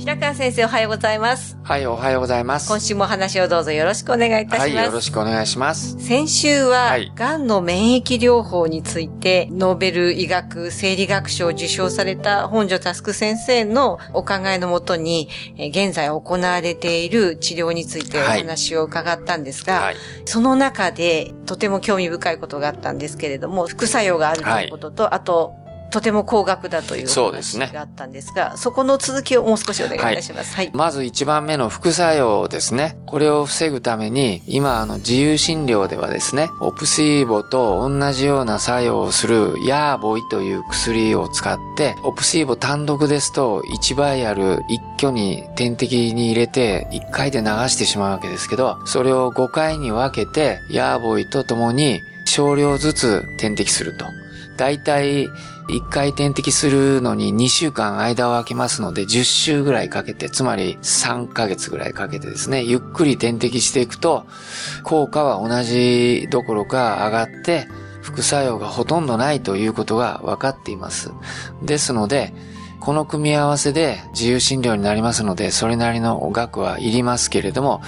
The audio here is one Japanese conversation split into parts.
白川先生おはようございますはい、おはようございます。今週もお話をどうぞよろしくお願いいたします、はい、よろしくお願いします。先週は、はいがんの免疫療法について、ノーベル医学生理学賞を受賞された本庶佑先生のお考えのもとに、えー現在行われている治療についておはい話を伺ったんですが、はい。その中でとても興味深いことがあったんですけれども、副作用があるということと、あと、とても高額だというおそうですね話があったんですが、そこの続きをもう少しお願いいたします。はい。まず一番目の副作用ですね。これを防ぐために、今あの自由診療ではですね、オプシーボと同じような作用をするヤーボイという薬を使って、オプシーボ単独ですと1倍ある一挙に点滴に入れて1回で流してしまうわけですけど、それを5回に分けて、ヤーボイとともに少量ずつ点滴すると。だいたい1回点滴するのに2週間間を空けますので10週ぐらいかけて、つまり3ヶ月ぐらいかけてですね、ゆっくり点滴していくと、効果は同じどころか上がって、副作用がほとんどないということが分かっています。ですので、この組み合わせで自由診療になりますので、それなりの額はいりますけれども、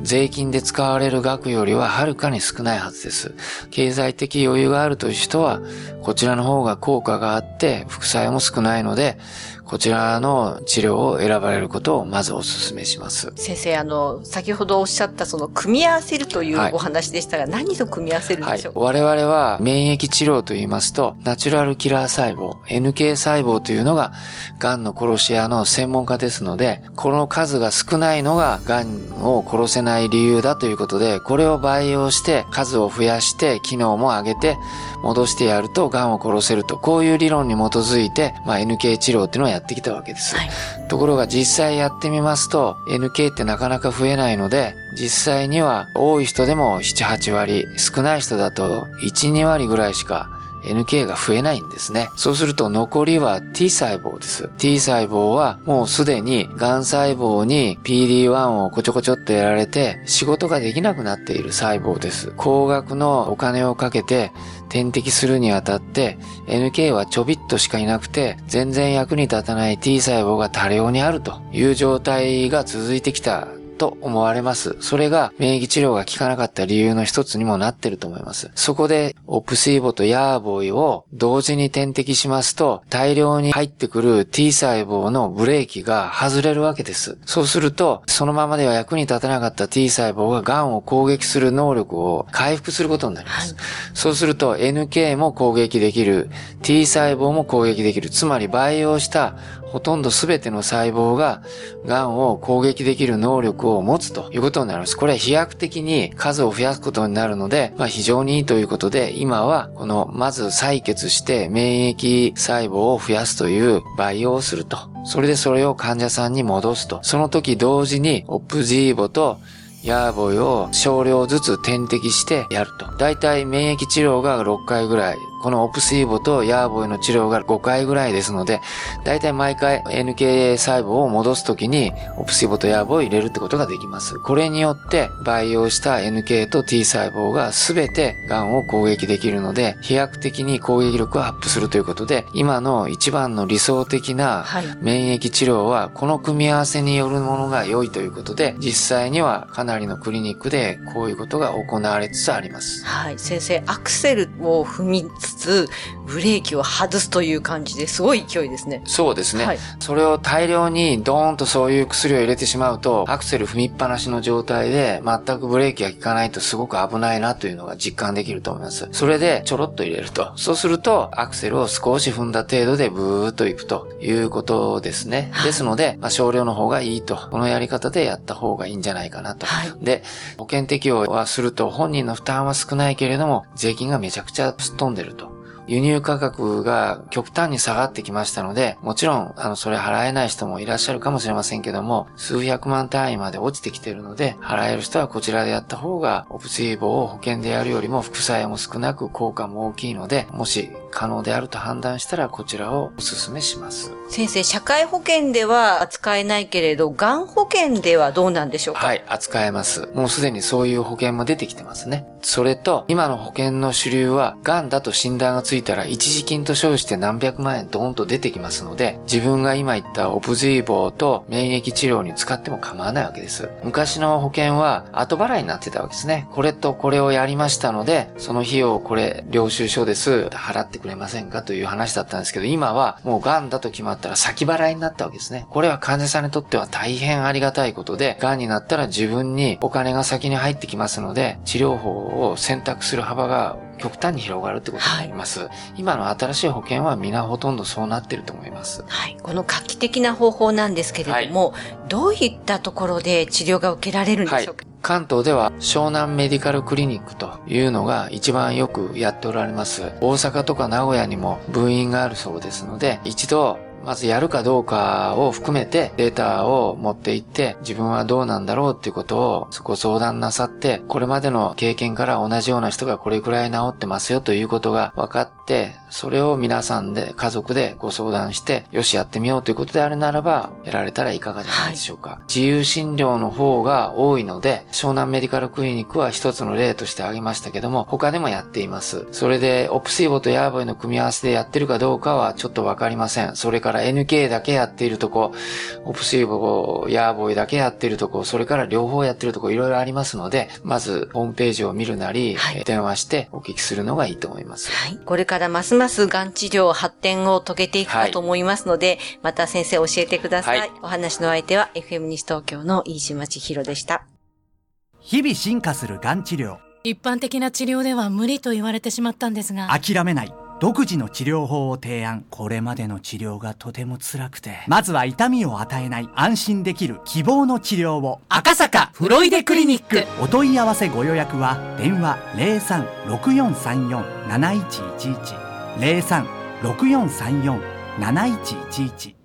税金で使われる額よりははるかに少ないはずです。経済的余裕があるという人は、こちらの方が効果があって、副作用も少ないので、こちらの治療を選ばれることをまずお勧めします。先生、あの、先ほどおっしゃったその組み合わせるといはいうお話でしたが、何と組み合わせるんはいでしょう？か、我々は免疫治療と言いますと、ナチュラルキラー細胞、NK 細胞というのが、癌の殺し屋の専門家ですので、この数が少ないのが癌を殺せない理由だということで、これを培養して、数を増やして、機能も上げて、戻してやると癌を殺せると、こういう理論に基づいて、まあ、NK 治療っていうのをやってきたわけです。はいところが実際やってみますと、NK ってなかなか増えないので、実際には多い人でも7、8割、少ない人だと1、2割ぐらいしか NK が増えないんですね。そうすると残りは T 細胞です。T 細胞はもうすでに癌細胞に PD-1 をこちょこちょっとやられて仕事ができなくなっている細胞です。高額のお金をかけて点滴するにあたって NK はちょびっとしかいなくて全然役に立たない T 細胞が多量にあるという状態が続いてきた。と思われます。それが免疫治療が効かなかった理由の一つにもなってると思います。そこでオプシーボとヤーボイを同時に点滴しますと大量に入ってくる T 細胞のブレーキが外れるわけです。そうするとそのままでは役に立たなかった T 細胞が癌を攻撃する能力を回復することになります。そうすると NK も攻撃できる、T 細胞も攻撃できる。つまり培養したほとんど全ての細胞が癌を攻撃できる能力を持つということになります。これは飛躍的に数を増やすことになるので、まあ非常にいいということで、今はこのまず採血して免疫細胞を増やすという培養をすると。それでそれを患者さんに戻すと。その時同時にオプジーボとヤーボイを少量ずつ点滴してやると。だいたい免疫治療が6回ぐらい。このオプシーボとヤーボイの治療が5回ぐらいですので、だいたい毎回 NK 細胞を戻すときにオプシーボとヤーボイを入れるってことができます。これによって培養した NK と T 細胞が全て癌を攻撃できるので、飛躍的に攻撃力をアップするということで、今の一番の理想的なはい免疫治療はこの組み合わせによるものが良いということで、実際にはかなりのクリニックでこういうことが行われつつあります。はい。先生、アクセルを踏みつつ、ブレーキを外すという感じですごい勢いですね。そうですね。はいそれを大量にドーンとそういう薬を入れてしまうと、アクセル踏みっぱなしの状態で全くブレーキが効かないとすごく危ないなというのが実感できると思います。それでちょろっと入れると。そうすると、アクセルを少し踏んだ程度でブーっといくということですね。ですので、まあ、少量の方がいいと。このやり方でやった方がいいんじゃないかなと。はいで、保険適用はすると本人の負担は少ないけれども、税金がめちゃくちゃすっ飛んでると。輸入価格が極端に下がってきましたので、もちろん、あの、それ払えない人もいらっしゃるかもしれませんけども、数百万単位まで落ちてきているので、払える人はこちらでやった方が、オプシーボを保険でやるよりも副作用も少なく効果も大きいので、もし可能であると判断したらこちらをお勧めします。先生、社会保険では扱えないけれど、がん保険ではどうなんでしょうか？はい、扱えます。もうすでにそういう保険も出てきてますね。それと、今の保険の主流は、癌だと診断がついたら一時金と称して何百万円ドーンと出てきますので、自分が今言ったオプジーボーと免疫治療に使っても構わないわけです。昔の保険は後払いになってたわけですね。これとこれをやりましたので、その費用をこれ、領収書です。払ってくれませんか？という話だったんですけど、今はもう癌だと決まったら先払いになったわけですね。これは患者さんにとっては大変ありがたいことで、癌になったら自分にお金が先に入ってきますので、治療法を選択する幅が極端に広がるってことになります。今の新しい保険は皆ほとんどそうなってると思います。はい。この画期的な方法なんですけれども、どういったところで治療が受けられるんでしょうか、関東では湘南メディカルクリニックというのが一番よくやっておられます。大阪とか名古屋にも分院があるそうですので、一度まずやるかどうかを含めてデータを持っていって自分はどうなんだろうっていうことをご相談なさってこれまでの経験から同じような人がこれくらい治ってますよということが分かってそれを皆さんで家族でご相談してよしやってみようということであるならばやられたらいかがじゃないでしょうか。自由診療の方が多いので湘南メディカルクリニックは一つの例として挙げましたけども他でもやっています。それでオプシーボとヤーボイの組み合わせでやってるかどうかはちょっとわかりません。それから NK だけやっているとこ、オプシーボ、ヤーボイだけやっているとこ、それから両方やってるとこいろいろありますので、まずホームページを見るなり、はい電話してお聞きするのがいいと思います。はい。これからますますがん治療発展を遂げていくかと思いますので、また先生教えてください。はいお話の相手は FM 西東京の飯島千尋でした。日々進化するがん治療一般的な治療では無理と言われてしまったんですが諦めない独自の治療法を提案。これまでの治療がとても辛くて。まずは痛みを与えない安心できる希望の治療を。赤坂フロイデクリニック。お問い合わせご予約は電話0364347111 0364347111